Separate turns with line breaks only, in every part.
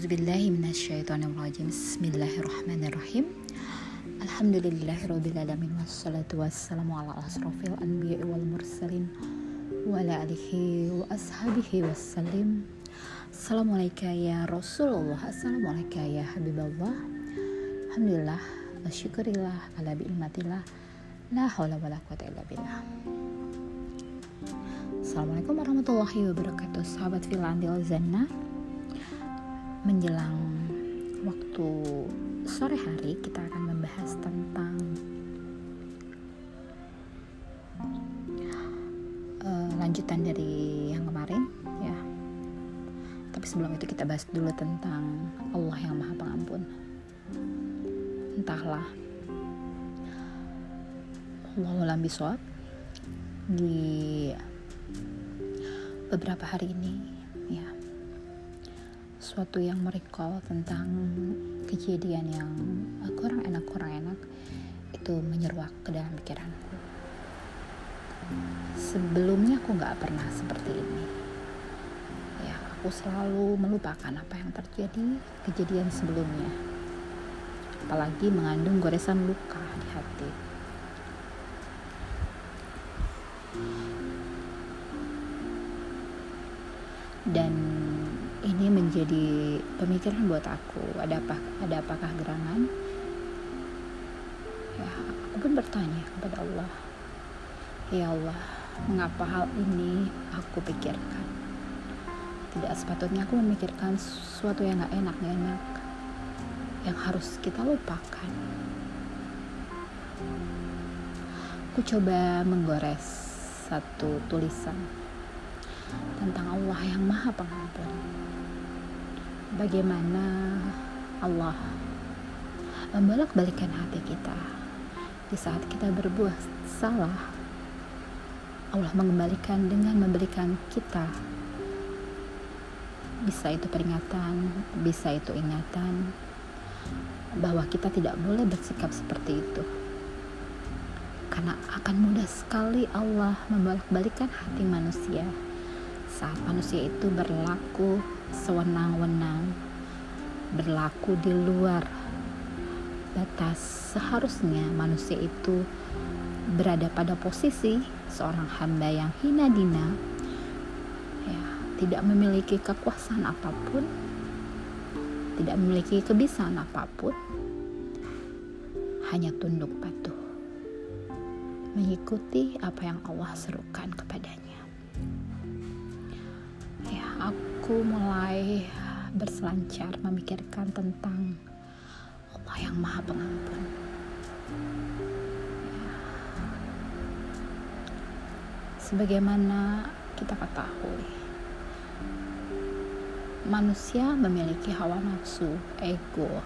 Bismillahirrahmanirrahim. Wassalatu wassalamu ala asrafil anbiya wal Assalamualaikum ya ya Alhamdulillah ala La hawla warahmatullahi wabarakatuh. Sahabat filandil zannah menjelang waktu sore hari kita akan membahas tentang uh, lanjutan dari yang kemarin ya. Tapi sebelum itu kita bahas dulu tentang Allah yang maha pengampun. Entahlah. Allah biswab di beberapa hari ini sesuatu yang merecall tentang kejadian yang kurang enak kurang enak itu menyeruak ke dalam pikiranku sebelumnya aku nggak pernah seperti ini. Ya aku selalu melupakan apa yang terjadi kejadian sebelumnya. Apalagi mengandung goresan luka di hati. Dan ini menjadi pemikiran buat aku. Ada apa ada apakah gerangan? Ya aku pun bertanya kepada Allah. Ya Allah mengapa hal ini aku pikirkan? Tidak sepatutnya aku memikirkan sesuatu yang gak enak gak enak yang harus kita lupakan. Aku coba menggores satu tulisan tentang Allah yang maha pengampun. Bagaimana Allah membolak-balikan hati kita di saat kita berbuat salah? Allah mengembalikan dengan memberikan kita bisa itu peringatan bisa itu ingatan bahwa kita tidak boleh bersikap seperti itu. Karena akan mudah sekali Allah membolak-balikan hati manusia saat manusia itu berlaku sewenang-wenang, berlaku di luar batas seharusnya manusia itu berada pada posisi seorang hamba yang hina dina ya tidak memiliki kekuasaan apa pun tidak memiliki kebisaan apa pun hanya tunduk patuh mengikuti apa yang Allah serukan kepadanya aku mulai berselancar memikirkan tentang Allah yang Maha Pengampun. Sebagaimana kita ketahui, manusia memiliki hawa nafsu, ego,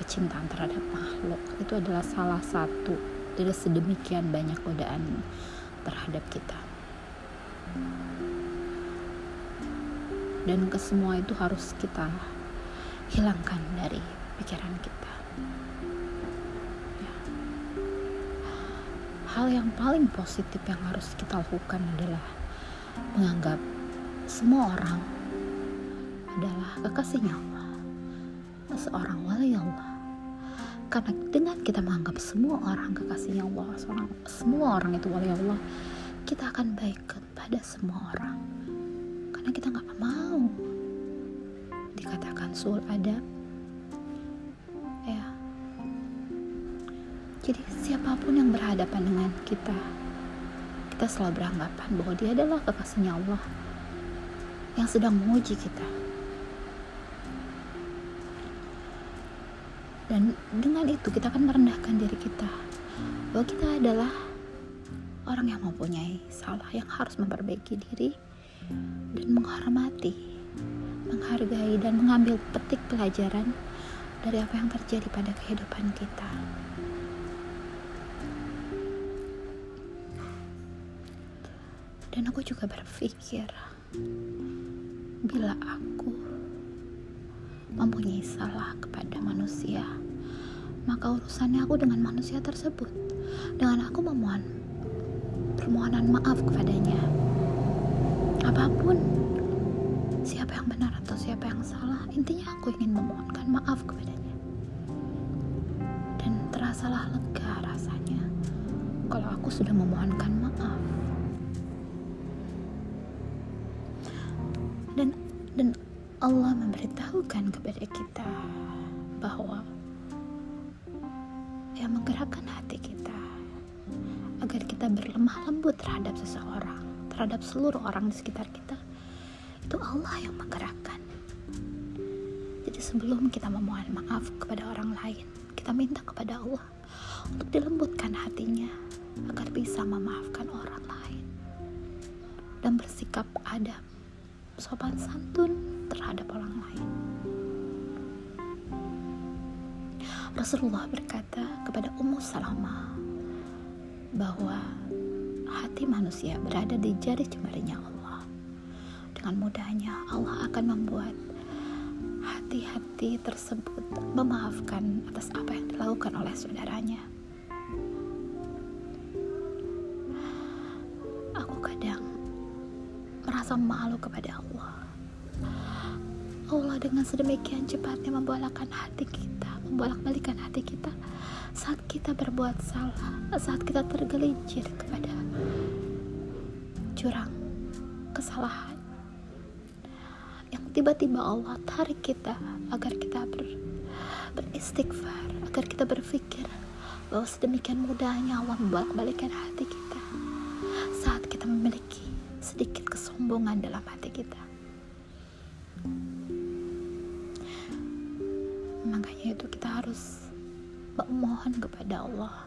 kecintaan terhadap makhluk. Itu adalah salah satu dari sedemikian banyak godaan terhadap kita dan kesemua itu harus kita hilangkan dari pikiran kita. Ya. hal yang paling positif yang harus kita lakukan adalah menganggap semua orang adalah kekasihnya Allah seorang wali Allah karena dengan kita menganggap semua orang kekasihnya Allah seorang, semua orang itu wali Allah kita akan baik kepada semua orang karena kita nggak mau. Dikatakan sul ada. Ya. Jadi siapa pun yang berhadapan dengan kita kita selalu beranggapan bahwa dia adalah kekasihnya Allah yang sedang menguji kita. Dan dengan itu kita akan merendahkan diri kita bahwa kita adalah orang yang mempunyai salah yang harus memperbaiki diri dan menghormati, menghargai dan mengambil petik pelajaran dari apa yang terjadi pada kehidupan kita. Dan aku juga berpikir, bila aku mempunyai salah kepada manusia, maka urusannya aku dengan manusia tersebut. Dengan aku memohon permohonan maaf kepadanya apa pun. Siapa yang benar atau siapa yang salah intinya aku ingin memohonkan maaf kepadanya. Dan terasalah lega rasanya kalau aku sudah memohonkan maaf. Dan dan Allah memberitahukan kepada kita bahwa yang menggerakkan hati kita agar kita berlemah lembut terhadap seseorang, terhadap seluruh orang di sekitar kita, itu Allah yang menggerakkan. Jadi sebelum kita memohon maaf kepada orang lain, kita minta kepada Allah untuk dilembutkan hatinya agar bisa memaafkan orang lain dan bersikap adab, sopan santun terhadap orang lain. Rasulullah berkata kepada Ummu Salamah bahwa hati manusia berada di jari jemarinya Allah dengan mudahnya Allah akan membuat hati-hati tersebut memaafkan atas apa yang dilakukan oleh saudaranya. Aku kadang merasa malu kepada Allah. Allah dengan sedemikian cepatnya membolakkan hati kita, membolak-balikan hati kita saat kita berbuat salah, saat kita tergelincir kepada jurang kesalahan. Tiba-tiba Allah tarik kita agar kita ber, beristighfar agar kita berpikir bahwa sedemikian mudahnya Allah membolak-balikan hati kita saat kita memiliki sedikit kesombongan dalam hati kita. Makanya itu kita harus memohon kepada Allah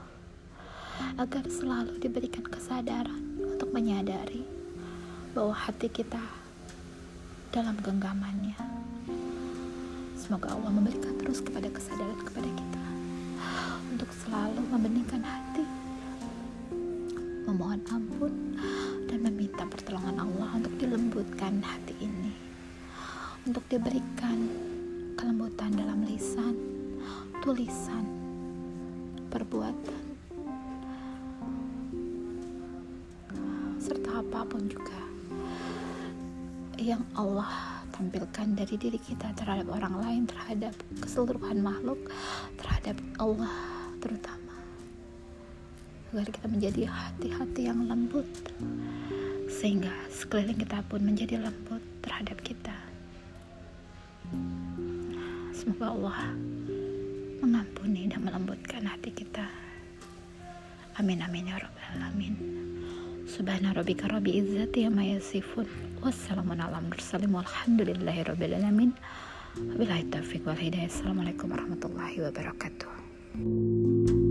agar selalu diberikan kesadaran menyadari bahwa hati kita dalam genggamannya. Semoga Allah memberikan terus kepada kesadaran kepada kita untuk selalu membeningkan hati, memohon ampun, dan meminta pertolongan Allah untuk dilembutkan hati ini, untuk diberikan kelembutan dalam lisan, tulisan, perbuatan, apa pun juga yang Allah tampilkan dari diri kita terhadap orang lain, terhadap keseluruhan makhluk, terhadap Allah terutama. Agar kita menjadi hati-hati yang lembut, sehingga sekeliling kita pun menjadi lembut terhadap kita. Semoga Allah mengampuni dan melembutkan hati kita. Amin amin ya rabbal alamin. Subhana rabbika rabbi izzati amma yasifun. Wassalamun ala mursalin walhamdulillahi rabbil alamin. Wabillahi taufiq wal hidayah. Assalamualaikum warahmatullahi wabarakatuh.